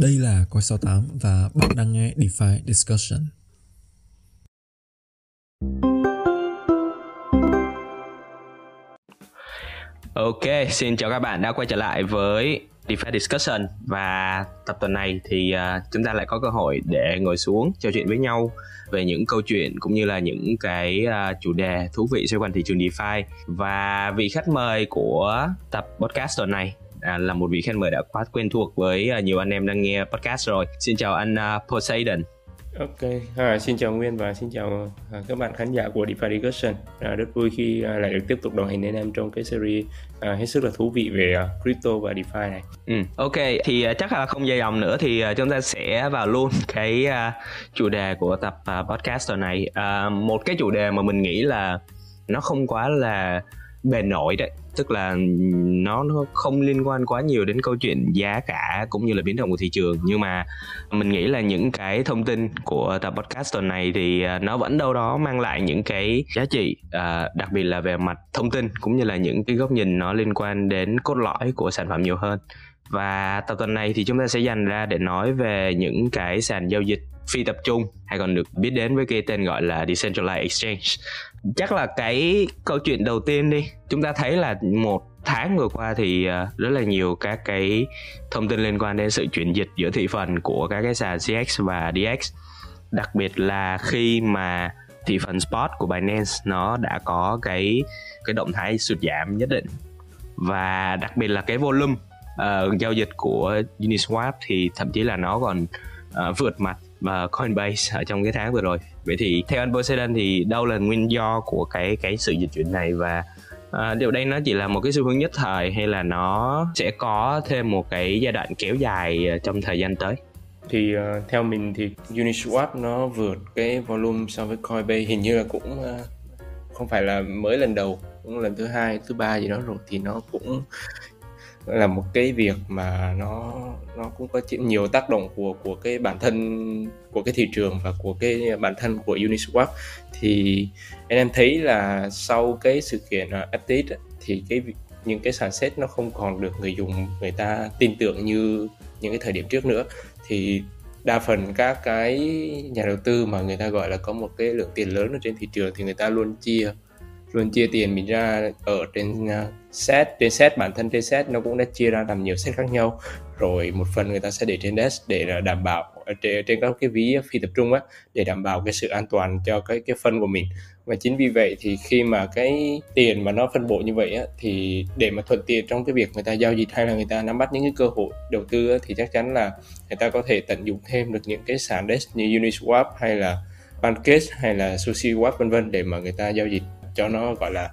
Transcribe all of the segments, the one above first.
Đây là Coi 68 và bạn đang nghe DeFi Discussion. Ok, xin chào các bạn đã quay trở lại với DeFi Discussion và tập tuần này thì uh, chúng ta lại có cơ hội để ngồi xuống trò chuyện với nhau về những câu chuyện cũng như là những cái uh, chủ đề thú vị xoay quanh thị trường DeFi và vị khách mời của tập podcast tuần này à, là một vị khách mời đã quá quen thuộc với uh, nhiều anh em đang nghe podcast rồi. Xin chào anh uh, Poseidon. Ok, à, xin chào Nguyên và xin chào à, các bạn khán giả của DeFi Discussion. À, rất vui khi à, lại được tiếp tục đồng hành với em trong cái series à, hết sức là thú vị về à, crypto và DeFi này. Ừ, ok, thì à, chắc là không dài dòng nữa thì à, chúng ta sẽ vào luôn cái à, chủ đề của tập à, podcast này. À, một cái chủ đề mà mình nghĩ là nó không quá là bền nổi đấy. Tức là nó nó không liên quan quá nhiều đến câu chuyện giá cả cũng như là biến động của thị trường. Nhưng mà mình nghĩ là những cái thông tin của tập podcast tuần này thì à, nó vẫn đâu đó mang lại những cái giá trị à, đặc biệt là về mặt thông tin cũng như là những cái góc nhìn nó liên quan đến cốt lõi của sản phẩm nhiều hơn. Và tập tuần này thì chúng ta sẽ dành ra để nói về những cái sàn giao dịch phi tập trung hay còn được biết đến với cái tên gọi là decentralized exchange. Chắc là cái câu chuyện đầu tiên đi. Chúng ta thấy là một tháng vừa qua thì à, rất là nhiều các cái thông tin liên quan đến sự chuyển dịch giữa thị phần của các cái sàn CX và DX đặc biệt là khi mà thị phần spot của Binance nó đã có cái cái động thái sụt giảm nhất định. Và đặc biệt là cái volume uh, giao dịch của Uniswap thì thậm chí là nó còn uh, vượt mặt và Coinbase ở trong cái tháng vừa rồi. Vậy thì theo anh Poseidon thì đâu là nguyên do của cái cái sự dịch chuyển này? Và à, điều đây nó chỉ là một cái xu hướng nhất thời hay là nó sẽ có thêm một cái giai đoạn kéo dài à, trong thời gian tới? Thì uh, theo mình thì Uniswap nó vượt cái volume so với Coinbase. Hình như là cũng uh, không phải là mới lần đầu cũng lần thứ hai thứ ba gì đó rồi. Thì nó cũng là một cái việc mà nó nó cũng có chịu nhiều tác động của của cái bản thân, của cái thị trường và của cái bản thân của Uniswap. Thì anh em thấy là sau cái sự kiện à, update thì cái những cái sản set nó không còn được người dùng, người ta tin tưởng như những cái thời điểm trước nữa. Thì đa phần các cái nhà đầu tư mà người ta gọi là có một cái lượng tiền lớn ở trên thị trường thì người ta luôn chia luôn chia tiền mình ra ở trên uh, set trên set bản thân trên set nó cũng đã chia ra làm nhiều set khác nhau. Rồi một phần người ta sẽ để trên desk để đảm bảo à, trên, trên các cái ví phi tập trung á để đảm bảo cái sự an toàn cho cái cái phân của mình. Và chính vì vậy thì khi mà cái tiền mà nó phân bổ như vậy á thì để mà thuận tiện trong cái việc người ta giao dịch hay là người ta nắm bắt những cái cơ hội đầu tư á, thì chắc chắn là người ta có thể tận dụng thêm được những cái sàn desk như Uniswap hay là Pancake hay là SushiWap vân vân để mà người ta giao dịch cho nó gọi là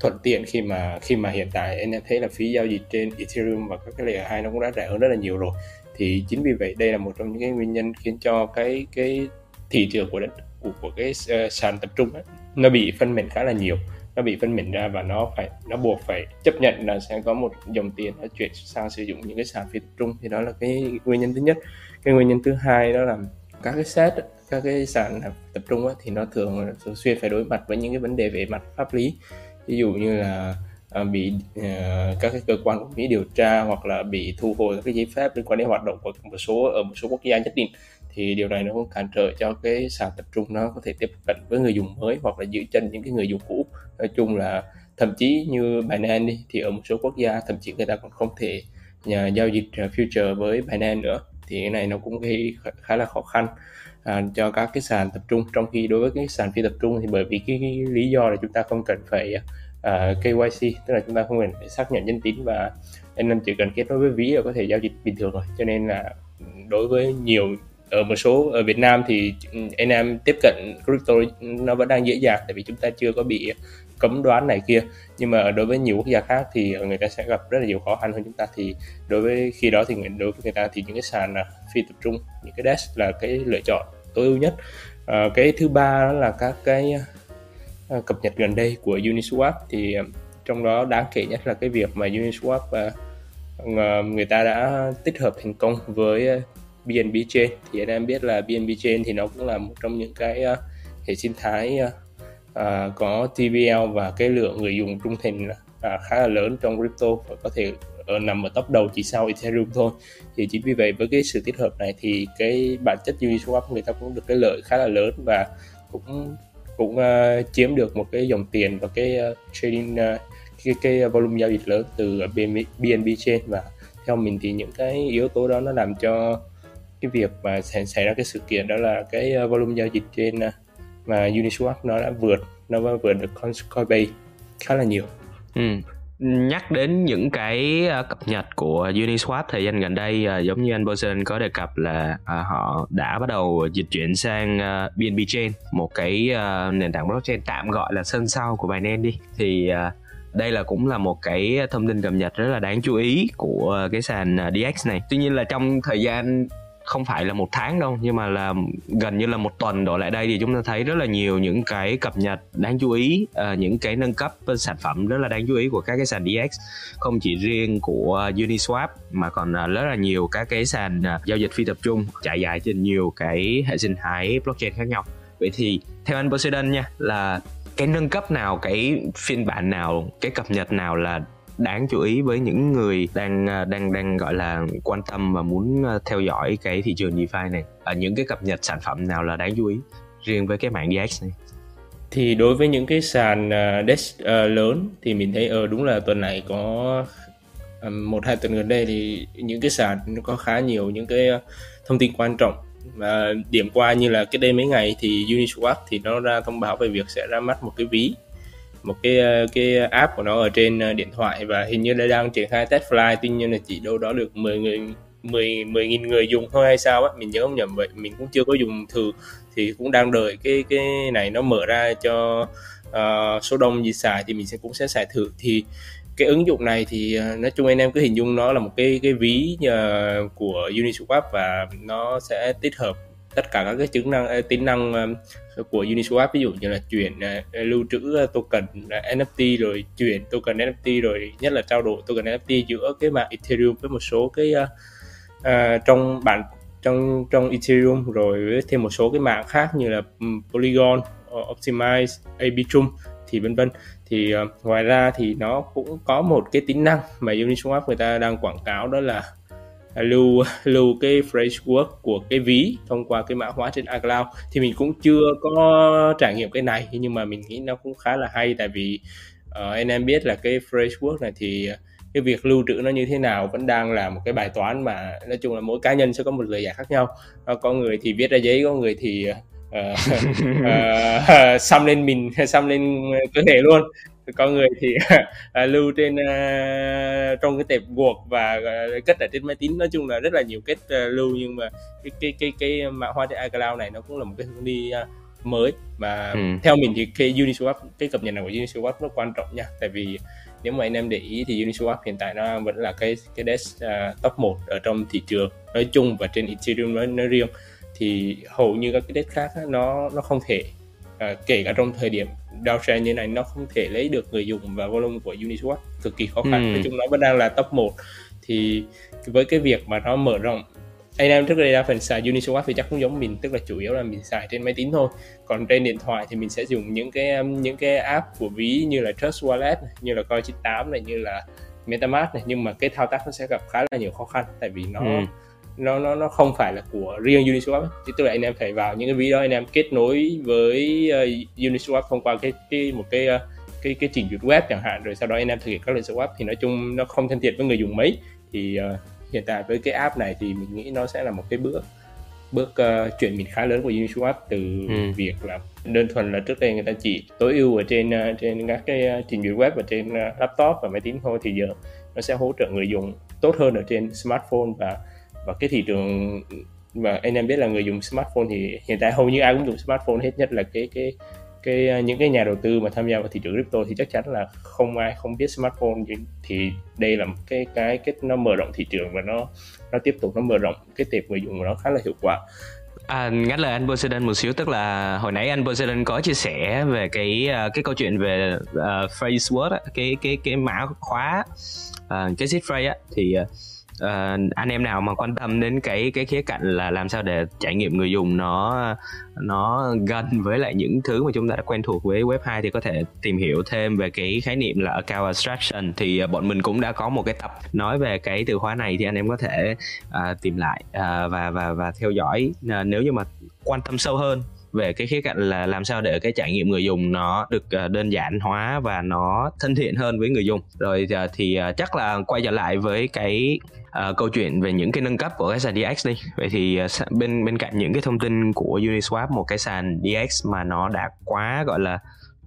thuận tiện khi mà khi mà hiện tại anh em thấy là phí giao dịch trên Ethereum và các cái layer hai nó cũng đã rẻ hơn rất là nhiều rồi. Thì chính vì vậy đây là một trong những cái nguyên nhân khiến cho cái cái thị trường của đất của, của cái uh, sàn tập trung ấy, nó bị phân mảnh khá là nhiều. Nó bị phân mảnh ra và nó phải nó buộc phải chấp nhận là sẽ có một dòng tiền nó chuyển sang sử dụng những cái sàn phi tập trung. Thì đó là cái nguyên nhân thứ nhất. Cái nguyên nhân thứ hai đó là các cái set các cái sàn tập trung á thì nó thường thường xuyên phải đối mặt với những cái vấn đề về mặt pháp lý. Ví dụ như là à, bị uh, các cái cơ quan của Mỹ điều tra hoặc là bị thu hồi các cái giấy phép liên quan đến hoạt động của một số ở một số quốc gia nhất định thì điều này nó cũng cản trở cho cái sàn tập trung nó có thể tiếp cận với người dùng mới hoặc là giữ chân những cái người dùng cũ. Nói chung là thậm chí như Binance đi thì ở một số quốc gia thậm chí người ta còn không thể nhà giao dịch à, future với Binance nữa thì cái này nó cũng gây khá là khó khăn à, cho các cái sàn tập trung. Trong khi đối với cái sàn phi tập trung thì bởi vì cái, cái lý do là chúng ta không cần phải uh, à, KYC tức là chúng ta không cần phải xác nhận danh tính và anh em chỉ cần kết nối với ví là có thể giao dịch bình thường rồi. Cho nên là đối với nhiều ở một số ở Việt Nam thì anh em tiếp cận crypto nó vẫn đang dễ dàng tại vì chúng ta chưa có bị cấm đoán này kia. Nhưng mà đối với nhiều quốc gia khác thì người ta sẽ gặp rất là nhiều khó khăn hơn chúng ta. Thì đối với khi đó thì đối với người ta thì những cái sàn à, phi tập trung những cái desk là cái lựa chọn tối ưu nhất. À, cái thứ ba đó là các cái uh, cập nhật gần đây của Uniswap. Thì ờ, trong đó đáng kể nhất là cái việc mà Uniswap uh, người ta đã tích hợp thành công với BNB Chain. Thì anh em biết là BNB Chain thì nó cũng là một trong những cái uh, hệ sinh thái uh, uh, có TVL và cái lượng người dùng trung thành uh, khá là lớn trong crypto và có thể ở nằm ở top đầu chỉ sau Ethereum thôi. Thì chính vì vậy với cái sự tích hợp này thì cái bản chất Uniswap người ta cũng được cái lợi khá là lớn và cũng cũng uh, chiếm được một cái dòng tiền và cái uh, trading uh, cái, cái volume giao dịch lớn từ BNB, trên. Và theo mình thì những cái yếu tố đó nó làm cho cái việc mà xảy, xảy ra cái sự kiện đó là cái volume giao dịch trên mà Uniswap nó đã vượt nó đã vượt được Coinbase khá là nhiều. Ừ nhắc đến những cái ờ, cập nhật của Uniswap thời gian gần đây ờ, giống như anh Boson có đề cập là ờ, họ đã bắt đầu dịch chuyển sang BNB Chain, một cái nền tảng blockchain tạm gọi là sân sau của Binance đi. Thì đây là cũng là một cái thông tin cập nhật rất là đáng chú ý của cái sàn DX này. Tuy nhiên là trong thời gian không phải là một tháng đâu nhưng mà là gần như là một tuần đổ lại đây thì chúng ta thấy rất là nhiều những cái cập nhật đáng chú ý uh, những cái nâng cấp sản phẩm rất là đáng chú ý của các cái sàn DX không chỉ riêng của Uniswap mà còn uh, rất là nhiều các cái sàn uh, giao dịch phi tập trung trải dài trên nhiều cái hệ sinh thái blockchain khác nhau. Vậy thì theo anh Poseidon nha là cái nâng cấp nào cái phiên bản nào cái cập nhật nào là đáng chú ý với những người đang à, đang đang gọi là quan tâm và muốn à, theo dõi cái thị trường DeFi này. Ở những cái cập nhật sản phẩm nào là đáng chú ý riêng với cái mạng DX này? Thì đối với những cái sàn uh, DEX uh, lớn thì mình thấy ờ uh, đúng là tuần này có um, một hai tuần gần đây thì những cái sàn nó có khá nhiều những cái uh, thông tin quan trọng. Và điểm qua như là cái đây mấy ngày thì Uniswap thì nó ra thông báo về việc sẽ ra mắt một cái ví một cái ờ, cái app của nó ở trên ờ, điện thoại và hình như là đang triển khai test fly tuy nhiên là chỉ đâu đó được 10 người 10 10 nghìn người dùng thôi hay sao á mình nhớ không nhầm vậy mình cũng chưa có dùng thử. Thì cũng đang đợi cái cái này nó mở ra cho uh, số đông gì xài thì mình sẽ cũng sẽ xài thử. Thì cái ứng dụng này thì nói chung anh em cứ hình dung nó là một cái cái ví uh, của Uniswap và nó sẽ tích hợp tất cả các cái chức năng ờ, tính năng ờ, của Uniswap ví dụ như là chuyển ờ, lưu trữ token NFT rồi chuyển token NFT rồi nhất là trao đổi token NFT giữa cái mạng Ethereum với một số cái uh, trong bản trong trong Ethereum rồi với thêm một số cái mạng khác như là ừ, Polygon, Optimize, Arbitrum thì vân vân. Thì uh, ngoài ra thì nó cũng có một cái tính năng mà Uniswap người ta đang quảng cáo đó là lưu lưu cái framework của cái ví thông qua cái mã hóa trên iCloud thì mình cũng chưa có trải nghiệm cái này. Nhưng mà mình nghĩ nó cũng khá là hay tại vì uh, anh em biết là cái framework này thì cái việc lưu trữ nó như thế nào vẫn đang là một cái bài toán mà nói chung là mỗi cá nhân sẽ có một lời giải khác nhau. Ờ, có người thì viết ra giấy có người thì uh, uh, xăm lên mình xăm lên cơ thể luôn có người thì à, lưu trên à, trong cái tệp guộc và à, cất ở trên máy tính. Nói chung là rất là nhiều kết à, lưu nhưng mà cái cái cái cái mã hóa trên iCloud này nó cũng là một cái hướng đi à, mới. Mà ừ. theo mình thì cái Uniswap cái cập nhật này của Uniswap rất quan trọng nha. Tại vì nếu mà anh em để ý thì Uniswap hiện tại nó vẫn là cái cái desk uh, top 1 ở trong thị trường nói chung và trên Ethereum nói, nói riêng. Thì hầu như các cái desk khác nó nó không thể uh, kể cả trong thời điểm downtrend như này nó không thể lấy được người dùng và volume của Uniswap cực kỳ khó khăn. Ừ. nói chung nó vẫn đang là top 1 thì với cái việc mà nó mở rộng anh em trước đây đa phần xài Uniswap thì chắc cũng giống mình tức là chủ yếu là mình xài trên máy tính thôi. Còn trên điện thoại thì mình sẽ dùng những cái um, những cái app của ví như là Trust Wallet như là Coin98 này như là MetaMask này. Nhưng mà cái thao tác nó sẽ gặp khá là nhiều khó khăn tại vì nó ừ nó nó nó không phải là của riêng Uniswap tức là anh em phải vào những cái ví đó anh em kết nối với uh, Uniswap thông qua cái cái một cái uh, cái cái trình duyệt web chẳng hạn rồi sau đó anh em thực hiện các lệnh swap thì nói chung nó không thân thiện với người dùng mấy. Thì uh, hiện tại với cái app này thì mình nghĩ nó sẽ là một cái bước bước uh, chuyển mình khá lớn của Uniswap từ ừ. việc là đơn thuần là trước đây người ta chỉ tối ưu ở trên uh, trên các cái uh, trình duyệt web và trên uh, laptop và máy tính thôi. Thì giờ nó sẽ hỗ trợ người dùng tốt hơn ở trên smartphone và và cái thị trường và anh em biết là người dùng smartphone thì hiện tại hầu như ai cũng dùng smartphone hết nhất là cái cái cái à, những cái nhà đầu tư mà tham gia vào thị trường crypto thì chắc chắn là không ai không biết smartphone. Thì đây là một cái cái cái nó mở rộng thị trường và nó nó tiếp tục nó mở rộng cái tệp người dùng của nó khá là hiệu quả. À, ngắt lời anh Poseidon một xíu tức là hồi nãy anh Poseidon có chia sẻ về cái à, cái câu chuyện về uh, phrase word cái cái cái mã khóa uh, cái seed phrase á. Thì uh, uh, anh em nào mà quan tâm đến cái cái khía cạnh là làm sao để trải nghiệm người dùng nó nó gần với lại những thứ mà chúng ta đã quen thuộc với web 2 thì có thể tìm hiểu thêm về cái khái niệm là account abstraction. Thì uh, bọn mình cũng đã có một cái tập nói về cái từ khóa này thì anh em có thể uh, tìm lại uh, và và và theo dõi. Uh, nếu như mà quan tâm sâu hơn về cái khía cạnh là làm sao để cái trải nghiệm người dùng nó được đơn giản hóa và nó thân thiện hơn với người dùng. Rồi thì chắc là quay trở lại với cái uh, câu chuyện về những cái nâng cấp của cái sàn DX đi. Vậy thì uh, bên bên cạnh những cái thông tin của Uniswap một cái sàn DX mà nó đã quá gọi là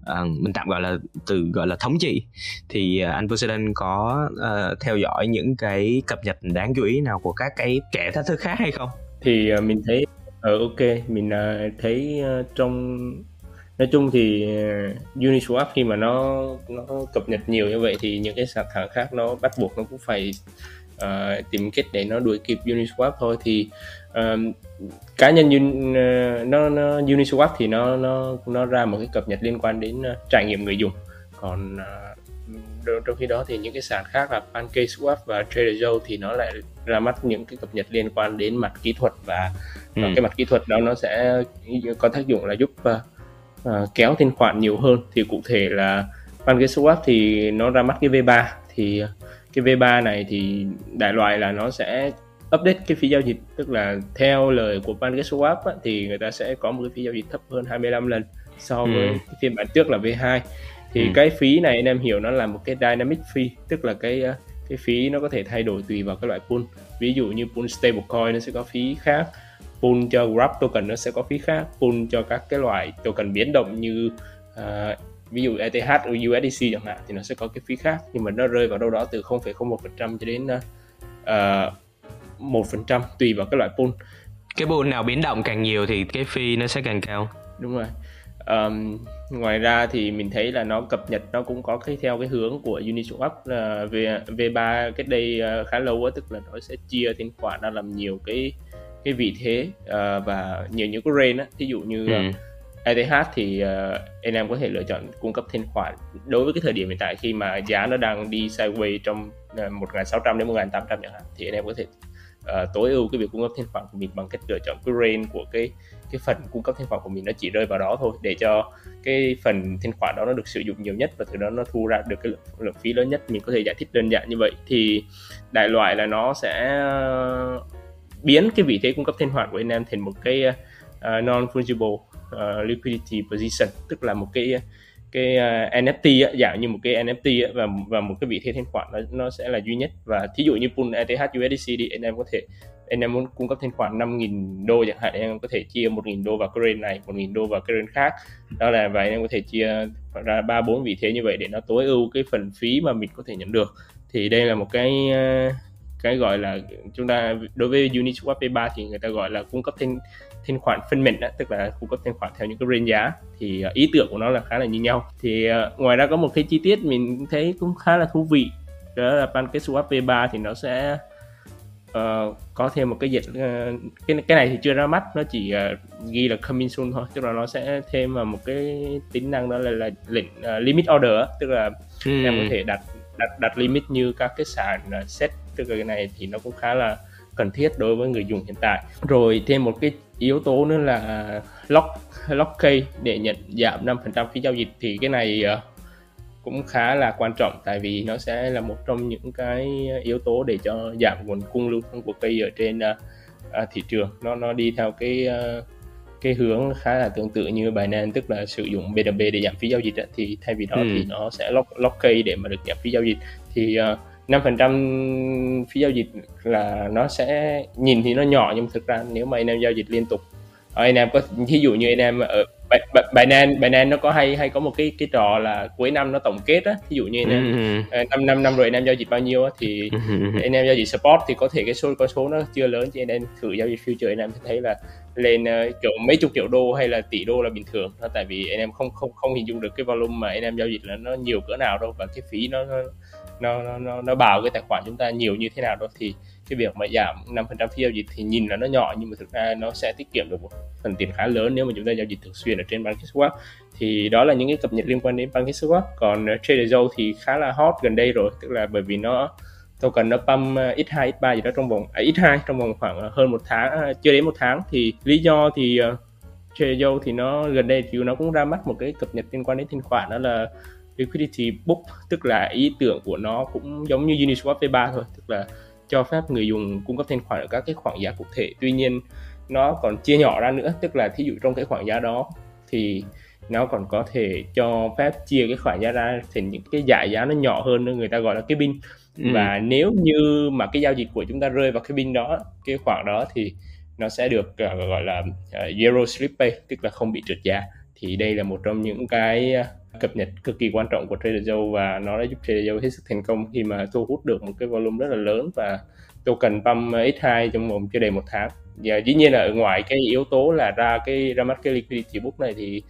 uh, mình tạm gọi là từ gọi là thống trị thì uh, anh Poseidon có uh, theo dõi những cái cập nhật đáng chú ý nào của các cái kẻ thách thức khác hay không? Thì uh, mình thấy ờ uh, ok mình uh, thấy uh, trong nói chung thì uh, Uniswap khi mà nó nó cập nhật nhiều như vậy thì những cái sàn thẳng khác nó bắt buộc nó cũng phải uh, tìm cách để nó đuổi kịp Uniswap thôi. Thì um, cá nhân Un, uh, nó, nó Uniswap thì nó nó nó ra một cái cập nhật liên quan đến uh, trải nghiệm người dùng. Còn uh, trong khi đó thì những cái sàn khác là PancakeSwap và TraderJoe thì nó lại ra mắt những cái cập nhật liên quan đến mặt kỹ thuật và, ừ. và cái mặt kỹ thuật đó nó sẽ có tác dụng là giúp uh, uh, kéo thanh khoản nhiều hơn. Thì cụ thể là PancakeSwap thì nó ra mắt cái V3 thì cái V3 này thì đại loại là nó sẽ update cái phí giao dịch tức là theo lời của PancakeSwap á, thì người ta sẽ có một cái phí giao dịch thấp hơn 25 lần so với ừ. cái phiên bản trước là V2 thì ừ. cái phí này anh em hiểu nó là một cái dynamic fee tức là cái cái phí nó có thể thay đổi tùy vào cái loại pool ví dụ như pool stablecoin nó sẽ có phí khác pool cho Grab token nó sẽ có phí khác pool cho các cái loại token biến động như uh, ví dụ ETH USDC chẳng hạn thì nó sẽ có cái phí khác nhưng mà nó rơi vào đâu đó từ 0,01% cho đến uh, một phần trăm tùy vào cái loại pool. Cái pool nào biến động càng nhiều thì cái fee nó sẽ càng cao. Đúng rồi. Um, ngoài ra thì mình thấy là nó cập nhật nó cũng có cái theo cái hướng của Uniswap là V V3 cách đây uh, khá lâu á tức là nó sẽ chia thanh khoản ra làm nhiều cái cái vị thế uh, và nhiều những cái range á. Thí dụ như ừ. uh, ETH thì uh, anh em có thể lựa chọn cung cấp thanh khoản. Đối với cái thời điểm hiện tại khi mà giá nó đang đi sideways trong ờ, uh, 1.600 đến 1.800 chẳng hạn thì anh em có thể uh, tối ưu cái việc cung cấp thanh khoản của mình bằng cách lựa chọn cái range của cái cái phần cung cấp thanh khoản của mình nó chỉ rơi vào đó thôi để cho cái phần thanh khoản đó nó được sử dụng nhiều nhất và từ đó nó thu ra được cái lượng, lượng phí lớn nhất. Mình có thể giải thích đơn giản như vậy thì đại loại là nó sẽ biến cái vị thế cung cấp thanh khoản của anh em thành một cái uh, non fungible uh, liquidity position tức là một cái cái ờ, uh, NFT á, dạng như một cái NFT á, và và một cái vị thế thanh khoản nó nó sẽ là duy nhất. Và thí dụ như pool ETH USDC đi anh em có thể anh em muốn cung cấp thanh khoản 5.000 đô chẳng hạn anh em có thể chia 1.000 đô vào current này 1.000 đô vào current khác. Đó là và anh em có thể chia ra ba bốn vị thế như vậy để nó tối ưu cái phần phí mà mình có thể nhận được. Thì đây là một cái ờ, cái gọi là chúng ta đối với Uniswap P3 thì người ta gọi là cung cấp thanh thanh khoản phân mệnh tức là cung cấp thanh khoản theo những cái range giá thì uh, ý tưởng của nó là khá là như nhau thì uh, ngoài ra có một cái chi tiết mình thấy cũng khá là thú vị đó là PancakeSwap V3 thì nó sẽ uh, có thêm một cái dịch uh, cái cái này thì chưa ra mắt nó chỉ uh, ghi là coming soon thôi tức là nó sẽ thêm vào một cái tính năng đó là, là lệnh uh, limit order tức là ừ. em có thể đặt đặt đặt limit như các cái sàn uh, set tức là cái này thì nó cũng khá là cần thiết đối với người dùng hiện tại rồi thêm một cái yếu tố nữa là lock lock key để nhận giảm 5% phí giao dịch. Thì cái này uh, cũng khá là quan trọng tại vì nó sẽ là một trong những cái yếu tố để cho giảm nguồn cung lưu thông của cây ở trên uh, uh, thị trường. Nó nó đi theo cái uh, cái hướng khá là tương tự như Binance tức là sử dụng BNB để giảm phí giao dịch thì thay vì đó ừ. thì nó sẽ lock lock cây để mà được giảm phí giao dịch. Thì uh, 5% phí giao dịch là nó sẽ nhìn thì nó nhỏ nhưng thực ra nếu mà anh em giao dịch liên tục ở anh em có ví dụ như anh em ở Binance Binance nó có hay hay có một cái cái trò là cuối năm nó tổng kết á ví dụ như anh em ừ. năm năm năm rồi anh em giao dịch bao nhiêu á thì ừ. anh em giao dịch support thì có thể cái số con số nó chưa lớn cho anh em thử giao dịch future anh em thấy là lên uh, kiểu mấy chục triệu đô hay là tỷ đô là bình thường đó, tại vì anh em không không không hình dung được cái volume mà anh em giao dịch là nó nhiều cỡ nào đâu và cái phí nó nó nó nó nó bảo cái tài khoản chúng ta nhiều như thế nào đó thì cái việc mà giảm 5% phí giao dịch thì nhìn là nó nhỏ nhưng mà thực ra nó sẽ tiết kiệm được một phần tiền khá lớn nếu mà chúng ta giao dịch thường xuyên ở trên PancakeSwap thì đó là những cái cập nhật liên quan đến PancakeSwap còn ờ, Trader Joe thì khá là hot gần đây rồi tức là bởi vì nó token nó pump ờ, x2 x3 gì đó trong vòng à, x2 trong vòng khoảng ờ, hơn một tháng chưa đến một tháng. Thì lý do thì Trader Joe thì nó gần đây thì nó cũng ra mắt một cái cập nhật liên quan đến thanh khoản đó là liquidity book tức là ý tưởng của nó cũng giống như Uniswap V3 thôi tức là cho phép người dùng cung cấp thanh khoản ở các cái khoảng giá cụ thể. Tuy nhiên nó còn chia nhỏ ra nữa tức là thí dụ trong cái khoảng giá đó thì nó còn có thể cho phép chia cái khoản giá ra thành những cái giải giá nó nhỏ hơn nữa người ta gọi là cái bin. Ừ. và nếu như mà cái giao dịch của chúng ta rơi vào cái bin đó cái khoản đó thì nó sẽ được uh, gọi là uh, zero slip pay tức là không bị trượt giá thì đây là một trong những cái à, cập nhật cực kỳ quan trọng của Trader Joe và nó đã giúp Trader Joe hết sức thành công khi mà thu hút được một cái volume rất là lớn và token pump X2 trong vòng chưa đầy một tháng. Và dĩ nhiên là ở ngoài cái yếu tố là ra cái ra mắt cái liquidity book này thì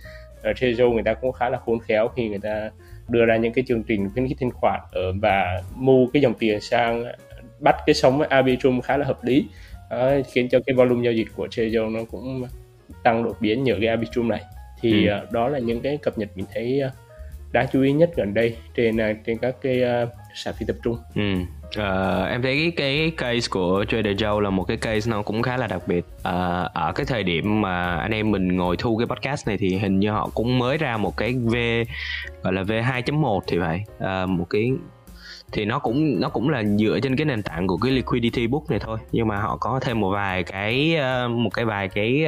à, Trader Joe người ta cũng khá là khôn khéo khi người ta đưa ra những cái chương trình khuyến khích thanh khoản ở và mua cái dòng tiền sang à, bắt cái sóng Arbitrum khá là hợp lý. Đó, khiến cho cái volume giao dịch của Trader Joe nó cũng tăng đột biến nhờ cái Arbitrum này thì ừ. uh, đó là những cái cập nhật mình thấy uh, đáng chú ý nhất gần đây trên uh, trên các cái sàn phi tập trung. Ừ. Uh, em thấy cái cái case của Trader Joe là một cái case nó cũng khá là đặc biệt uh, ở cái thời điểm mà anh em mình ngồi thu cái podcast này thì hình như họ cũng mới ra một cái V gọi là V 2.1 thì vậy uh, một cái thì nó cũng nó cũng là dựa trên cái nền tảng của cái liquidity book này thôi nhưng mà họ có thêm một vài cái một cái vài cái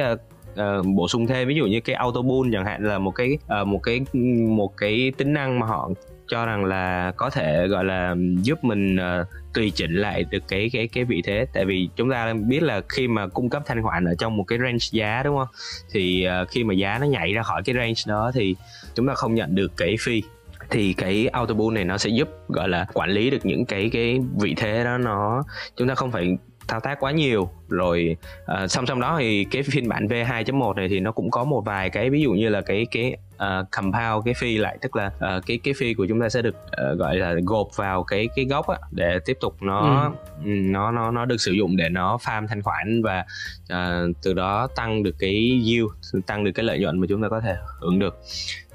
uh, bổ sung thêm ví dụ như cái auto bull chẳng hạn là một cái uh, một cái một cái tính năng mà họ cho rằng là có thể gọi là giúp mình uh, tùy chỉnh lại được cái cái cái vị thế. Tại vì chúng ta biết là khi mà cung cấp thanh khoản ở trong một cái range giá đúng không? Thì uh, khi mà giá nó nhảy ra khỏi cái range đó thì chúng ta không nhận được cái phi thì cái auto bull này nó sẽ giúp gọi là quản lý được những cái cái vị thế đó nó chúng ta không phải thao tác quá nhiều rồi uh, song song đó thì cái phiên bản V2.1 này thì nó cũng có một vài cái ví dụ như là cái cái uh, compound cái phi lại tức là uh, cái cái phi của chúng ta sẽ được uh, gọi là gộp vào cái cái gốc á để tiếp tục nó ừ. nó nó nó được sử dụng để nó farm thanh khoản và uh, từ đó tăng được cái yield tăng được cái lợi nhuận mà chúng ta có thể hưởng được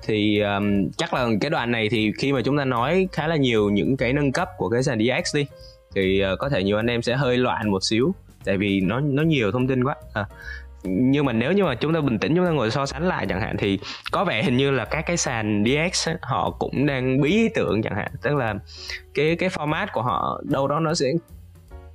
thì um, chắc là cái đoạn này thì khi mà chúng ta nói khá là nhiều những cái nâng cấp của cái sàn DX đi thì uh, có thể nhiều anh em sẽ hơi loạn một xíu tại vì nó nó nhiều thông tin quá. À, nhưng mà nếu như mà chúng ta bình tĩnh chúng ta ngồi so sánh lại chẳng hạn thì có vẻ hình như là các cái sàn DX ấy, họ cũng đang bí ý tưởng chẳng hạn. Tức là cái cái format của họ đâu đó nó sẽ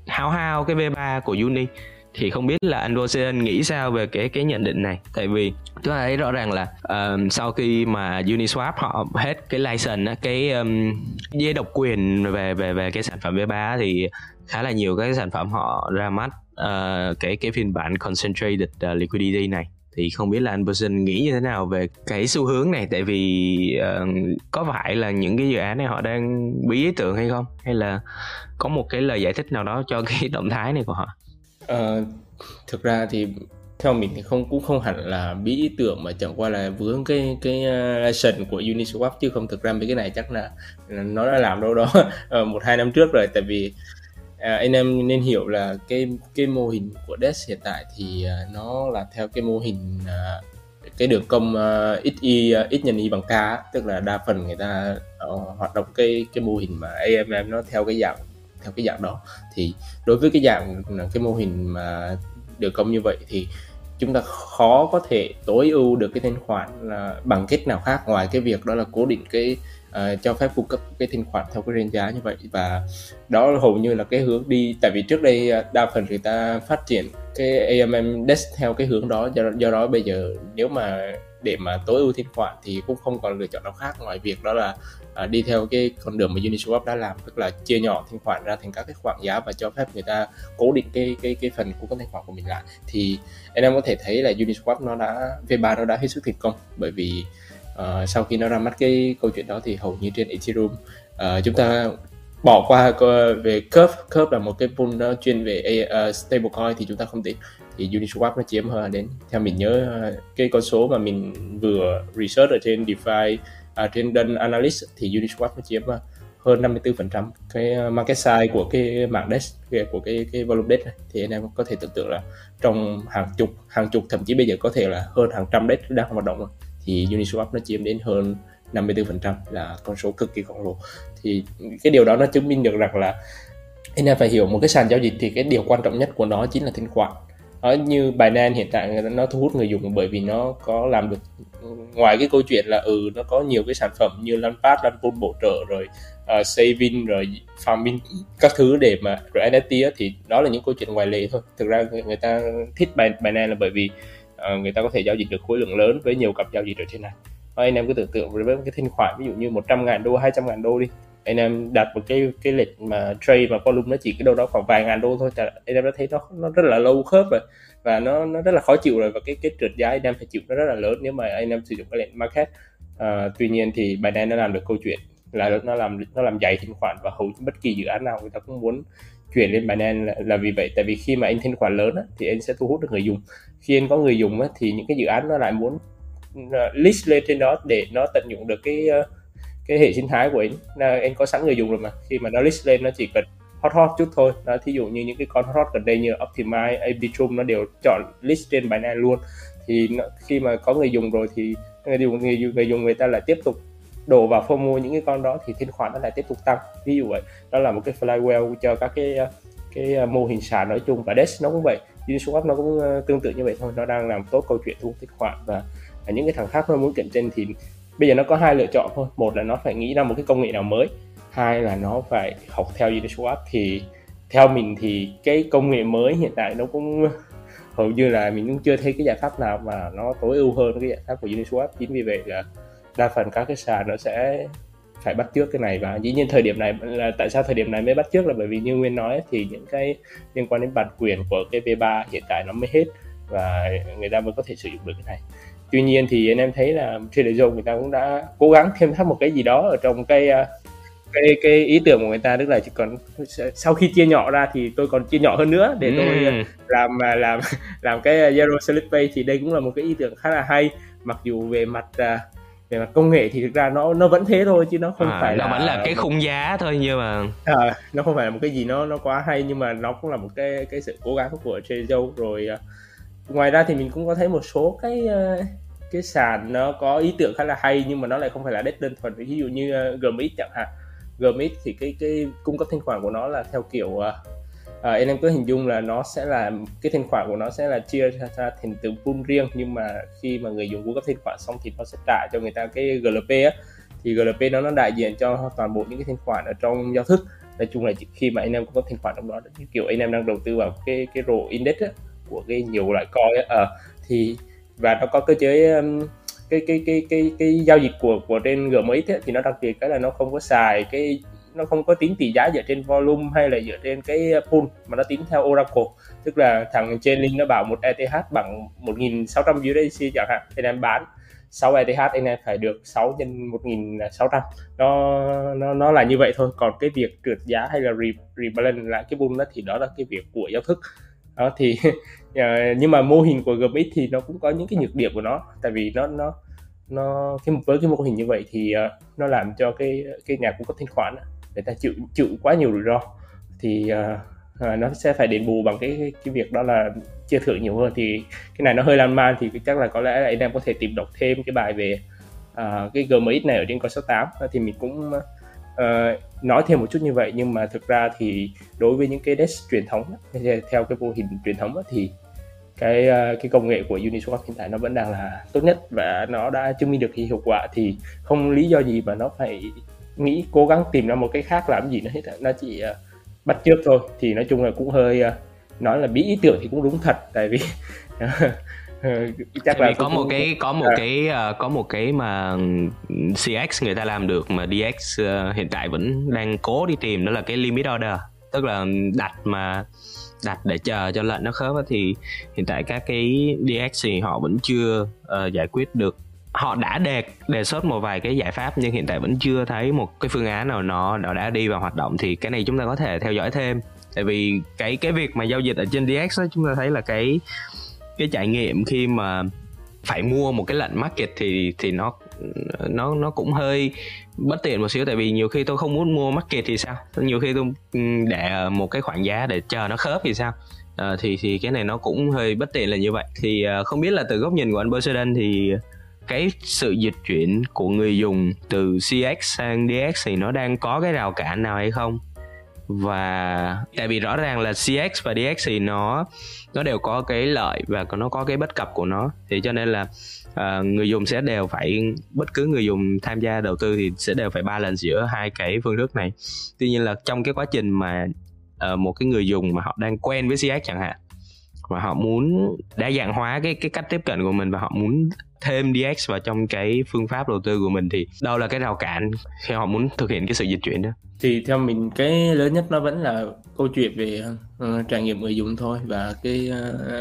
hao hao cái V3 của Uni thì không biết là anh Rosen nghĩ sao về cái cái nhận định này. Tại vì chúng ta thấy rõ ràng là um, sau khi mà Uniswap họ hết cái license cái um, dây độc quyền về về về cái sản phẩm V3 thì khá là nhiều các cái sản phẩm họ ra mắt uh, cái cái phiên bản concentrated uh, liquidity này. Thì không biết là anh Person nghĩ như thế nào về cái xu hướng này? Tại vì uh, có phải là những cái dự án này họ đang bí ý tưởng hay không? Hay là có một cái lời giải thích nào đó cho cái động thái này của họ? Ờ, thực ra thì theo mình thì không cũng không hẳn là bí ý tưởng mà chẳng qua là vướng cái cái ờ, license của Uniswap chứ không thực ra mấy cái này chắc là, nó đã làm đâu đó ờ, một hai năm trước rồi. Tại vì à, anh em nên hiểu là cái cái mô hình của DEX hiện tại thì nó là theo cái mô hình cái đường công uh, x y uh, nhân y bằng k tức là đa phần người ta uh, hoạt động cái cái mô hình mà AMM nó theo cái dạng theo cái dạng đó. Thì đối với cái dạng cái mô hình mà được công như vậy thì chúng ta khó có thể tối ưu được cái thanh khoản là bằng cách nào khác. Ngoài cái việc đó là cố định cái uh, cho phép cung cấp cái thanh khoản theo cái range giá như vậy. Và đó hầu như là cái hướng đi. Tại vì trước đây à, đa phần người ta phát triển cái AMM desk theo cái hướng đó. Do, do đó bây giờ nếu mà để mà tối ưu thanh khoản thì cũng không còn lựa chọn nào khác. Ngoài việc đó là à, đi theo cái con đường mà Uniswap đã làm tức là chia nhỏ thanh khoản ra thành các cái khoảng giá và cho phép người ta cố định cái cái cái phần cung cấp thanh khoản của mình lại. Thì anh em có thể thấy là Uniswap nó đã V3 nó đã hết sức thành công bởi vì uh, sau khi nó ra mắt cái câu chuyện đó thì hầu như trên Ethereum uh, chúng ta bỏ qua về curve curve là một cái pool nó chuyên về uh, stablecoin thì chúng ta không tính. Thì Uniswap nó chiếm hơn đến theo mình nhớ cái con số mà mình vừa research ở trên DeFi à, trên đơn Analyst thì Uniswap nó chiếm à, hơn 54% cái à, market size của cái mạng DEX của cái cái volume DEX này. Thì anh em có thể tưởng tượng là trong hàng chục hàng chục thậm chí bây giờ có thể là hơn hàng trăm DEX đang hoạt động rồi. Thì Uniswap nó chiếm đến hơn 54% là con số cực kỳ khổng lồ. Thì cái điều đó nó chứng minh được rằng là anh em phải hiểu một cái sàn giao dịch thì cái điều quan trọng nhất của nó chính là thanh khoản ở như Binance hiện tại nó thu hút người dùng bởi vì nó có làm được ngoài cái câu chuyện là ừ nó có nhiều cái sản phẩm như Launchpad, Launchpool bổ trợ rồi ờ, uh, saving rồi farming các thứ để mà rồi NFT á, thì đó là những câu chuyện ngoài lệ thôi. Thực ra người, người ta thích Binance là bởi vì uh, người ta có thể giao dịch được khối lượng lớn với nhiều cặp giao dịch ở trên này. Anh em cứ tưởng tượng với cái thanh khoản ví dụ như 100 ngàn đô 200 ngàn đô đi anh em đặt một cái cái lịch mà trade mà volume nó chỉ cái đâu đó khoảng vài ngàn đô thôi. Anh em đã thấy nó nó rất là lâu khớp rồi. Và nó nó rất là khó chịu rồi. Và cái cái trượt giá anh em phải chịu nó rất là lớn nếu mà anh em sử dụng cái lệnh market. À, tuy nhiên thì Binance nó làm được câu chuyện là nó làm nó làm dày thanh khoản và hầu bất kỳ dự án nào người ta cũng muốn chuyển lên Binance là, là vì vậy. Tại vì khi mà anh thanh khoản lớn á, thì anh sẽ thu hút được người dùng. Khi anh có người dùng á, thì những cái dự án nó lại muốn à, list lên trên đó để nó tận dụng được cái uh, cái hệ sinh thái của anh là anh có sẵn người dùng rồi mà. Khi mà nó list lên nó chỉ cần hot hot chút thôi. Đó thí dụ như những cái con hot hot gần đây như Optimize, Arbitrum nó đều chọn list trên Binance luôn. Thì nó, khi mà có người dùng rồi thì người dùng người, người dùng người ta lại tiếp tục đổ vào FOMO những cái con đó thì thanh khoản nó lại tiếp tục tăng. Ví dụ vậy. Đó là một cái flywheel cho các cái cái à, mô hình sàn nói chung và Dex nó cũng vậy. Uniswap nó cũng ờ, tương tự như vậy thôi. Nó đang làm tốt câu chuyện thu hút thanh khoản và những cái thằng khác nó muốn cạnh tranh thì bây giờ nó có hai lựa chọn thôi. Một là nó phải nghĩ ra một cái công nghệ nào mới. Hai là nó phải học theo Uniswap thì theo mình thì cái công nghệ mới hiện tại nó cũng hầu như là mình cũng chưa thấy cái giải pháp nào mà nó tối ưu hơn cái giải pháp của Uniswap chính vì vậy là đa phần các cái sàn nó sẽ phải bắt trước cái này. Và dĩ nhiên thời điểm này là tại sao thời điểm này mới bắt trước là bởi vì như nguyên nói thì những cái liên quan đến bản quyền của cái V3 hiện tại nó mới hết và người ta mới có thể sử dụng được cái này tuy nhiên thì anh em thấy là Trader Joe người ta cũng đã cố gắng thêm thắt một cái gì đó ở trong cái à, cái cái ý tưởng của người ta. Tức là chỉ còn sau khi chia nhỏ ra thì tôi còn chia nhỏ hơn nữa để tôi ừ. làm à, làm làm cái Zero Select Pay thì đây cũng là một cái ý tưởng khá là hay. Mặc dù về mặt về mặt công nghệ thì thực ra nó nó vẫn thế thôi chứ nó không à, phải nó là vẫn là cái khung giá thôi nhưng mà à, nó không phải là một cái gì nó nó quá hay nhưng mà nó cũng là một cái cái sự cố gắng của Trader rồi ngoài ra thì mình cũng có thấy một số cái cái sàn nó có ý tưởng khá là hay nhưng mà nó lại không phải là đất đơn thuần. Ví dụ như ờ, uh, Gmx chẳng hạn. Gmx thì cái cái cung cấp thanh khoản của nó là theo kiểu uh, uh, anh em cứ hình dung là nó sẽ là cái thanh khoản của nó sẽ là chia ra thành từng pool riêng nhưng mà khi mà người dùng cung cấp thanh khoản xong thì nó sẽ trả cho người ta cái GLP á. Thì GLP nó nó đại diện cho toàn bộ những cái thanh khoản ở trong giao thức. Nói chung là khi mà anh em cung cấp thanh khoản trong đó kiểu anh em đang đầu tư vào cái cái rổ index á, của cái nhiều loại coin á, uh, thì và nó có cơ chế um, cái cái cái cái cái giao dịch của của trên GMX ấy, thì nó đặc biệt cái là nó không có xài cái nó không có tính tỷ giá dựa trên volume hay là dựa trên cái pool mà nó tính theo Oracle. Tức là thằng trên link nó bảo một ETH bằng 1.600 USDC chẳng hạn thì em bán 6 ETH anh em phải được 6 nhân 1.600 nó nó nó là như vậy thôi. Còn cái việc trượt giá hay là re, rebalance lại cái pool đó thì đó là cái việc của giao thức đó thì ờ, nhưng mà mô hình của GMX thì nó cũng có những cái nhược điểm của nó. Tại vì nó nó nó cái với cái mô hình như vậy thì uh, nó làm cho cái cái nhà cung cấp thanh khoản người ta chịu chịu quá nhiều rủi ro. Thì uh, uh, nó sẽ phải đền bù bằng cái cái việc đó là chia thưởng nhiều hơn. Thì cái này nó hơi lan man thì chắc là có lẽ là anh em có thể tìm đọc thêm cái bài về uh, cái GMX này ở trên coi tám. Thì mình cũng uh, nói thêm một chút như vậy nhưng mà thực ra thì đối với những cái desk truyền thống theo cái mô hình truyền thống thì cái ờ, cái công nghệ của Uniswap hiện tại nó vẫn đang là tốt nhất và nó đã chứng minh được cái hiệu quả. Thì không lý do gì mà nó phải nghĩ cố gắng tìm ra một cái khác làm gì nữa hết nó chỉ uh, bắt chước thôi. Thì nói chung là cũng hơi uh, nói là bí ý tưởng thì cũng đúng thật tại vì chắc là có một cái có một à. cái uh, có một cái mà CX người ta làm được mà DX uh, hiện tại vẫn đang cố đi tìm đó là cái limit order. Tức là đặt mà đặt để chờ cho lệnh nó khớp thì hiện tại các cái DX thì họ vẫn chưa uh, giải quyết được. Họ đã đề đề xuất một vài cái giải pháp nhưng hiện tại vẫn chưa thấy một cái phương án nào nó nó đã đi vào hoạt động thì cái này chúng ta có thể theo dõi thêm. Tại vì cái cái việc mà giao dịch ở trên DX đó, chúng ta thấy là cái cái trải nghiệm khi mà phải mua một cái lệnh market thì thì nó nó nó cũng hơi bất tiện một xíu. Tại vì nhiều khi tôi không muốn mua market thì sao? Nhiều khi tôi để một cái khoản giá để chờ nó khớp thì sao? À, thì thì cái này nó cũng hơi bất tiện là như vậy. Thì ờ, không biết là từ góc nhìn của anh Poseidon thì cái sự dịch chuyển của người dùng từ CX sang DX thì nó đang có cái rào cản nào hay không? Và tại vì rõ ràng là CX và DX thì nó nó đều có cái lợi và nó có cái bất cập của nó. Thì cho nên là uh, người dùng sẽ đều phải bất cứ người dùng tham gia đầu tư thì sẽ đều phải ba lần giữa hai cái phương thức này. Tuy nhiên là trong cái quá trình mà uh, một cái người dùng mà họ đang quen với CX chẳng hạn và họ muốn đa dạng hóa cái cái cách tiếp cận của mình và họ muốn thêm DX vào trong cái phương pháp đầu tư của mình thì đâu là cái rào cản khi họ muốn thực hiện cái sự dịch chuyển đó. Thì theo mình cái lớn nhất nó vẫn là câu chuyện về uh, trải nghiệm người dùng thôi. Và cái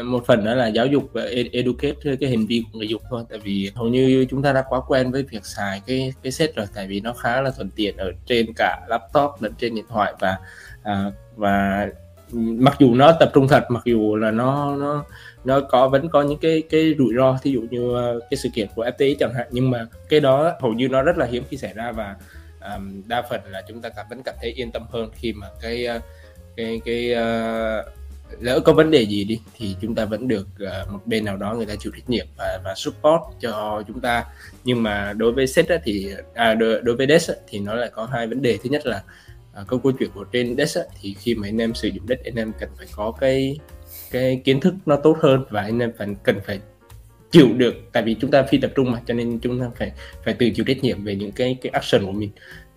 uh, một phần đó là giáo dục và educate cái hành vi của người dùng thôi. Tại vì hầu như chúng ta đã quá quen với việc xài cái cái set rồi tại vì nó khá là thuận tiện ở trên cả laptop lẫn trên điện thoại và uh, và mặc dù nó tập trung thật mặc dù là nó nó nó có vẫn có những cái cái rủi ro thí dụ như uh, cái sự kiện của FTX chẳng hạn nhưng mà cái đó hầu như nó rất là hiếm khi xảy ra và um, đa phần là chúng ta cảm vẫn cảm thấy yên tâm hơn khi mà cái uh, cái cái uh, lỡ có vấn đề gì đi thì chúng ta vẫn được uh, một bên nào đó người ta chịu trách nhiệm và và support cho chúng ta. Nhưng mà đối với set thì à, đối, đối với desk thì nó lại có hai vấn đề. Thứ nhất là à, câu câu chuyện của trên desk thì khi mà anh em sử dụng desk anh em cần phải có cái cái kiến thức nó tốt hơn và anh em phải cần phải chịu được. Tại vì chúng ta phi tập trung mà cho nên chúng ta phải phải tự chịu trách nhiệm về những cái cái action của mình.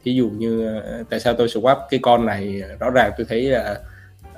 Thí dụ như uh, tại sao tôi swap cái con này rõ ràng tôi thấy là uh,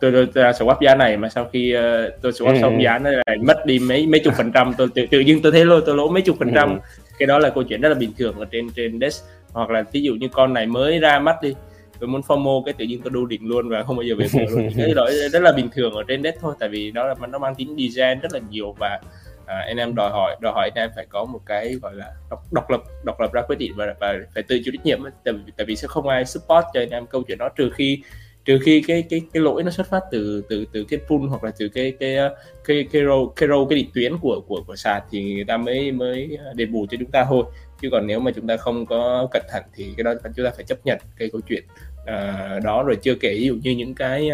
tôi, tôi, tôi swap giá này mà sau khi uh, tôi swap ừ. xong giá nó lại mất đi mấy mấy chục phần trăm. Tôi tự, tự nhiên tôi thấy lô tôi lỗ mấy chục phần trăm. Ừ. cái đó là câu chuyện rất là bình thường ở trên trên desk hoặc là ví dụ như con này mới ra mắt đi tôi muốn FOMO cái tự nhiên tôi đu đỉnh luôn và không bao giờ về bờ luôn. Cái đó rất là bình thường ở trên desk thôi tại vì đó là nó mang tính design rất là nhiều và à, anh em đòi hỏi đòi hỏi anh em phải có một cái gọi là độc, độc lập độc lập ra quyết định và, và phải tự chịu trách nhiệm tại, vì tại vì sẽ không ai support cho anh em câu chuyện đó trừ khi trừ khi cái cái cái lỗi nó xuất phát từ từ từ cái pool hoặc là từ cái cái cái cái row cái row cái định tuyến của của của sàn thì người ta mới mới à, đền bù cho chúng ta thôi chứ còn nếu mà chúng ta không có cẩn thận thì cái đó chúng ta phải chấp nhận cái câu chuyện uh, đó. Rồi chưa kể ví dụ như những cái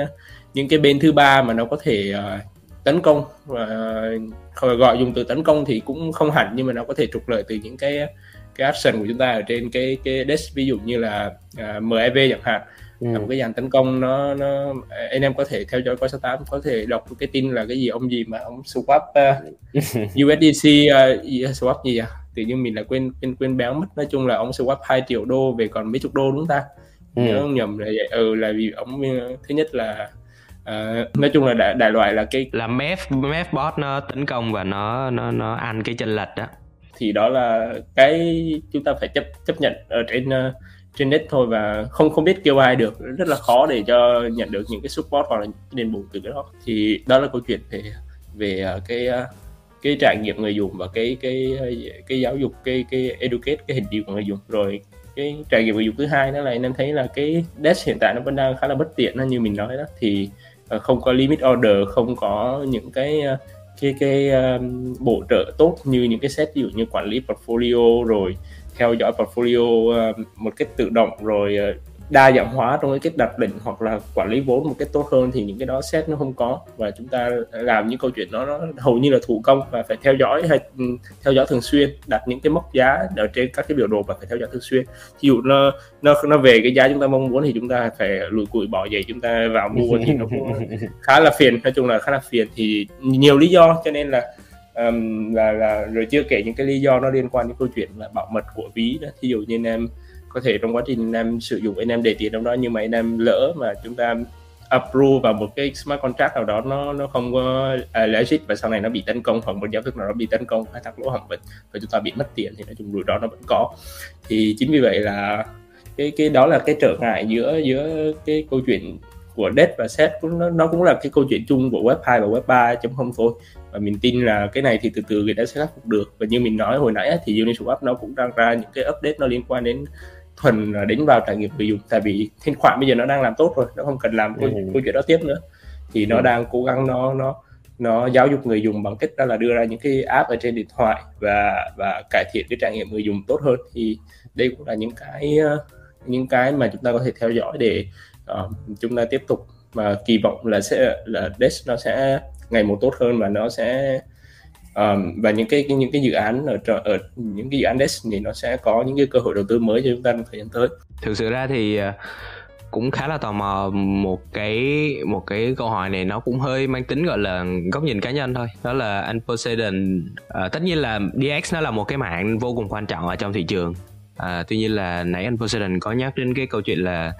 những cái bên thứ ba mà nó có thể uh, tấn công uh, gọi dùng từ tấn công thì cũng không hẳn nhưng mà nó có thể trục lợi từ những cái cái action của chúng ta ở trên cái cái desk ví dụ như là uh, MEV chẳng hạn. Ừ. một cái dàn tấn công nó nó anh em có thể theo dõi coi số 8 có thể đọc cái tin là cái gì ông gì mà ông swap uh, USDC uh, swap gì à tự nhiên mình lại quên quên quên béo mất. Nói chung là ông swap 2 triệu đô về còn mấy chục đô đúng ta? Ừ. nhớ không nhầm là vậy. Ừ là vì ông thứ nhất là uh, nói chung là đại, đại loại là cái là meth meth bot nó tấn công và nó nó nó ăn cái chân lệch đó. Thì đó là cái chúng ta phải chấp chấp nhận ở trên uh, trên net thôi và không không biết kêu ai được. Rất là khó để cho nhận được những cái support hoặc là những cái đền bù từ cái đó. Thì đó là câu chuyện về về cái uh, cái trải nghiệm người dùng và cái cái cái giáo dục cái cái educate cái hình điều của người dùng. Rồi cái trải nghiệm người dùng thứ hai đó là anh em thấy là cái desk hiện tại nó vẫn đang khá là bất tiện như mình nói đó. Thì ờ, không có limit order không có những cái ờ, cái cái um, bổ trợ tốt như những cái set ví dụ như quản lý portfolio rồi theo dõi portfolio uh, một cách tự động rồi uh, đa dạng hóa trong cái cách đặt định hoặc là quản lý vốn một cách tốt hơn thì những cái đó set nó không có. Và chúng ta làm những câu chuyện đó nó hầu như là thủ công và phải theo dõi hay ừ, theo dõi thường xuyên đặt những cái mốc giá ở trên các cái biểu đồ và phải theo dõi thường xuyên. Ví dụ nó nó nó về cái giá chúng ta mong muốn thì chúng ta phải lùi cùi bỏ giày chúng ta vào mua thì nó cũng khá là phiền nói chung là khá là phiền. Thì nhiều lý do cho nên là um, là là rồi chưa kể những cái lý do nó liên quan đến câu chuyện là bảo mật của ví đó ví dụ như em có thể trong quá trình anh em sử dụng anh em để tiền trong đó nhưng mà anh em lỡ mà chúng ta approve vào một cái smart contract nào đó nó nó không có à, uh, legit và sau này nó bị tấn công hoặc một giao thức nào đó bị tấn công khai thác lỗ hỏng bệnh và chúng ta bị mất tiền thì nói chung rủi ro nó vẫn có. Thì chính vì vậy là cái cái đó là cái trở ngại giữa giữa cái câu chuyện của debt và set cũng nó, nó cũng là cái câu chuyện chung của web 2 và web 3.0 thôi. Và mình tin là cái này thì từ từ người ta sẽ khắc phục được. Và như mình nói hồi nãy thì Uniswap nó cũng đang ra những cái update nó liên quan đến thuần đến vào trải nghiệm người dùng tại vì thanh khoản bây giờ nó đang làm tốt rồi nó không cần làm câu, ừ. câu chuyện đó tiếp nữa thì nó ừ. đang cố gắng nó nó nó giáo dục người dùng bằng cách đó là đưa ra những cái app ở trên điện thoại và và cải thiện cái trải nghiệm người dùng tốt hơn thì đây cũng là những cái những cái mà chúng ta có thể theo dõi để uh, chúng ta tiếp tục mà kỳ vọng là sẽ là Dex nó sẽ ngày một tốt hơn và nó sẽ um, và những cái những cái dự án ở ở những cái dự án desk thì nó sẽ có những cái cơ hội đầu tư mới cho chúng ta trong thời gian tới. Thực sự ra thì ờ, cũng khá là tò mò một cái một cái câu hỏi này nó cũng hơi mang tính gọi là góc nhìn cá nhân thôi. Đó là anh Poseidon uh, ờ, tất nhiên là DX nó là một cái mạng vô cùng quan trọng ở trong thị trường. Uh, tuy nhiên là nãy anh Poseidon có nhắc đến cái câu chuyện là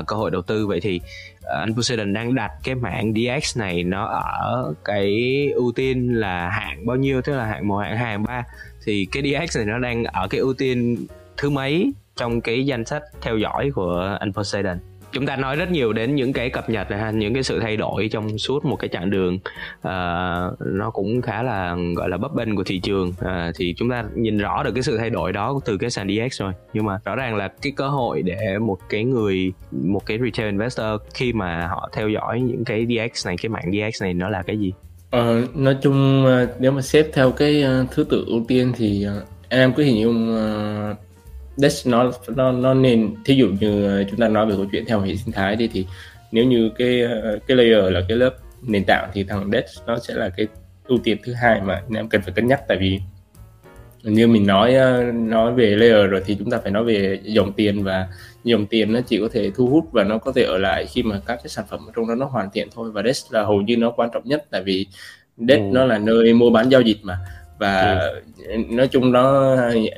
uh, cơ hội đầu tư. Vậy thì uh, Ờ, anh Poseidon đang đặt cái mạng DX này nó ở cái ưu tiên là hạng bao nhiêu, tức là hạng một, hạng hai, hạng ba. Thì cái DX này nó đang ở cái ưu tiên thứ mấy trong cái danh sách theo dõi của anh Poseidon chúng ta nói rất nhiều đến những cái cập nhật này những cái sự thay đổi trong suốt một cái chặng đường. Uh, nó cũng khá là gọi là bấp bênh của thị trường. Uh, thì chúng ta nhìn rõ được cái sự thay đổi đó từ cái sàn DX rồi. Nhưng mà rõ ràng là cái cơ hội để một cái người một cái retail investor khi mà họ theo dõi những cái DX này cái mạng DX này nó là cái gì? Ờ, nói chung ờ, nếu mà xếp theo cái thứ tự ưu tiên thì em cứ hình dung Desk nó nó nó nên thí dụ như chúng ta nói về câu chuyện theo hệ sinh thái đi thì nếu như cái cái layer là cái lớp nền tảng thì thằng Desk nó sẽ là cái ưu tiên thứ hai mà em cần phải cân nhắc. Tại vì như mình nói nói về layer rồi thì chúng ta phải nói về dòng tiền và dòng tiền nó chỉ có thể thu hút và nó có thể ở lại khi mà các cái sản phẩm ở trong đó nó hoàn thiện thôi. Và Desk là hầu như nó quan trọng nhất tại vì Desk ừ. nó là nơi mua bán giao dịch mà và ừ. nói chung đó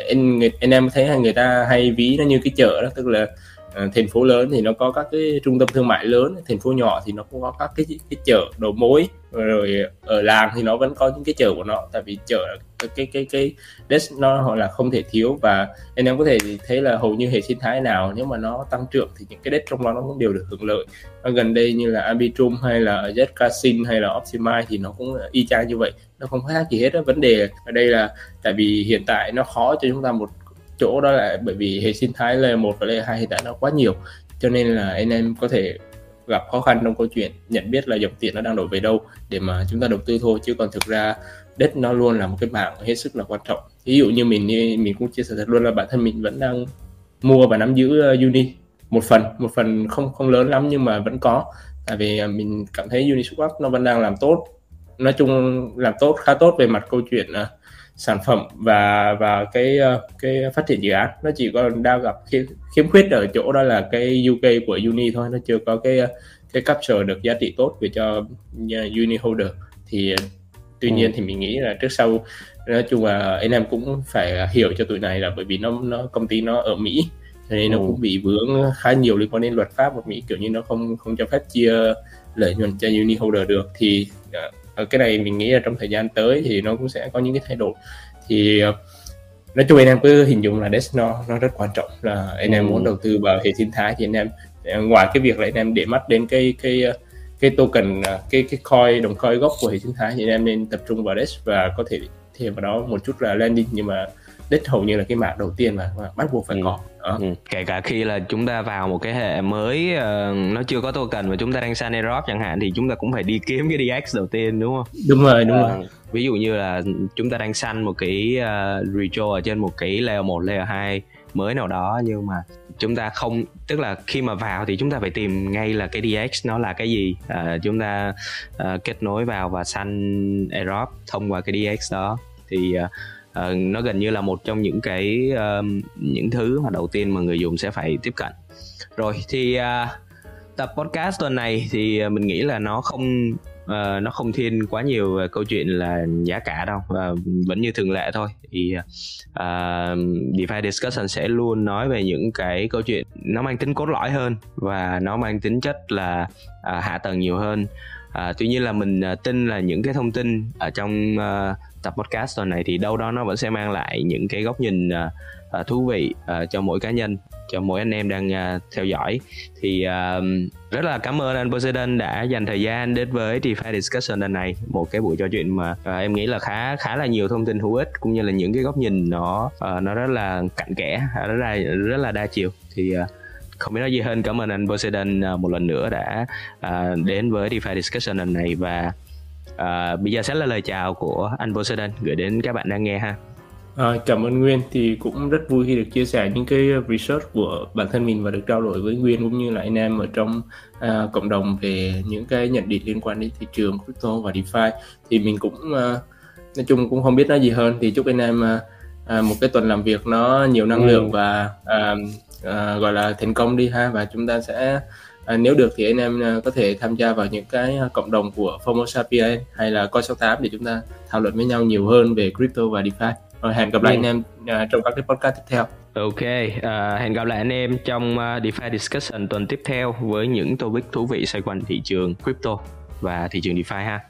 anh anh em thấy người ta hay ví nó như cái chợ đó tức là uh, thành phố lớn thì nó có các cái trung tâm thương mại lớn thành phố nhỏ thì nó cũng có các cái cái chợ đầu mối rồi ở làng thì nó vẫn có những cái chợ của nó, tại vì chợ, cái cái cái desk nó họ là không thể thiếu và anh em có thể thấy là hầu như hệ sinh thái nào nếu mà nó tăng trưởng thì những cái desk trong đó nó cũng đều được hưởng lợi và gần đây như là Arbitrum hay là Zcasin hay là Optimize thì nó cũng y chang như vậy, nó không khác gì hết đó. vấn đề ở đây là tại vì hiện tại nó khó cho chúng ta một chỗ đó là bởi vì hệ sinh thái layer 1 và layer 2 hiện tại nó quá nhiều, cho nên là anh em có thể gặp khó khăn trong câu chuyện nhận biết là dòng tiền nó đang đổ về đâu để mà chúng ta đầu tư thôi chứ còn thực ra đất nó luôn là một cái mảng hết sức là quan trọng. Ví dụ như mình mình cũng chia sẻ thật luôn là bản thân mình vẫn đang mua và nắm giữ uh, uni. Một phần một phần không không lớn lắm nhưng mà vẫn có. Tại vì à, mình cảm thấy Uniswap nó vẫn đang làm tốt. Nói chung làm tốt khá tốt về mặt câu chuyện uh, sản phẩm và và cái uh, cái phát triển dự án. Nó chỉ còn đang gặp khiếm, khiếm khuyết ở chỗ đó là cái UK của Uni thôi. Nó chưa có cái cái capture được giá trị tốt về cho uh, Uni holder. Thì uh, tuy ừ. nhiên thì mình nghĩ là trước sau nói chung là anh em cũng phải hiểu cho tụi này là bởi vì nó nó công ty nó ở Mỹ cho nên ừ. nó cũng bị vướng khá nhiều liên quan đến luật pháp của Mỹ. Kiểu như nó không không cho phép chia lợi nhuận cho uni holder được. Thì ở cái này mình nghĩ là trong thời gian tới thì nó cũng sẽ có những cái thay đổi thì ờ, nói chung anh em cứ hình dung là Dex nó nó rất quan trọng là anh em ừ. muốn đầu tư vào hệ sinh thái thì anh em ờ, ngoài cái việc là anh em để mắt đến cái cái ờ, cái token cái cái coin đồng coin gốc của hệ sinh thái thì anh em nên tập trung vào Dex và có thể thêm vào đó một chút là landing nhưng mà đích hầu như là cái mạng đầu tiên mà, mà bắt buộc phải ừ. có đó. Ừ. kể cả khi là chúng ta vào một cái hệ mới uh, nó chưa có token và chúng ta đang săn airdrop chẳng hạn thì chúng ta cũng phải đi kiếm cái DX đầu tiên đúng không đúng rồi đúng uh, rồi ví dụ như là chúng ta đang săn một cái uh, retro ở trên một cái layer 1, layer 2 mới nào đó nhưng mà chúng ta không tức là khi mà vào thì chúng ta phải tìm ngay là cái DX nó là cái gì à, chúng ta uh, kết nối vào và săn airdrop thông qua cái DX đó thì uh, uh, nó gần như là một trong những cái uh, những thứ mà đầu tiên mà người dùng sẽ phải tiếp cận. Rồi thì uh, tập podcast tuần này thì mình nghĩ là nó không uh, nó không thiên quá nhiều về câu chuyện là giá cả đâu uh, vẫn như thường lệ thôi. Thì uh, DeFi discussion sẽ luôn nói về những cái câu chuyện nó mang tính cốt lõi hơn và nó mang tính chất là uh, hạ tầng nhiều hơn. Uh, tuy nhiên là mình uh, tin là những cái thông tin ở trong uh, tập podcast tuần này thì đâu đó nó vẫn sẽ mang lại những cái góc nhìn uh, thú vị uh, cho mỗi cá nhân cho mỗi anh em đang uh, theo dõi. Thì uh, rất là cảm ơn anh Poseidon đã dành thời gian đến với DeFi Discussion lần này. Một cái buổi trò chuyện mà uh, em nghĩ là khá khá là nhiều thông tin hữu ích cũng như là những cái góc nhìn nó uh, nó rất là cặn kẽ rất là rất là đa chiều. Thì uh, không biết nói gì hơn. Cảm ơn anh Poseidon một lần nữa đã đến với DeFi Discussion lần này và à, bây giờ sẽ là lời chào của anh Poseidon gửi đến các bạn đang nghe ha. À, cảm ơn Nguyên thì cũng rất vui khi được chia sẻ những cái research của bản thân mình và được trao đổi với Nguyên cũng như là anh em ở trong à, cộng đồng về những cái nhận định liên quan đến thị trường crypto và DeFi. Thì mình cũng à, nói chung cũng không biết nói gì hơn. Thì chúc anh em à, một cái tuần làm việc nó nhiều năng ừ. lượng và à, à, gọi là thành công đi ha. Và chúng ta sẽ à, nếu được thì anh em à, có thể tham gia vào những cái cộng đồng của Formosa PA hay là Coi 68 để chúng ta thảo luận với nhau nhiều hơn về crypto và DeFi. Rồi hẹn gặp lại ừ. anh em à, trong các cái podcast tiếp theo. Ok, uh, hẹn gặp lại anh em trong uh, DeFi Discussion tuần tiếp theo với những topic thú vị xoay quanh thị trường crypto và thị trường DeFi ha.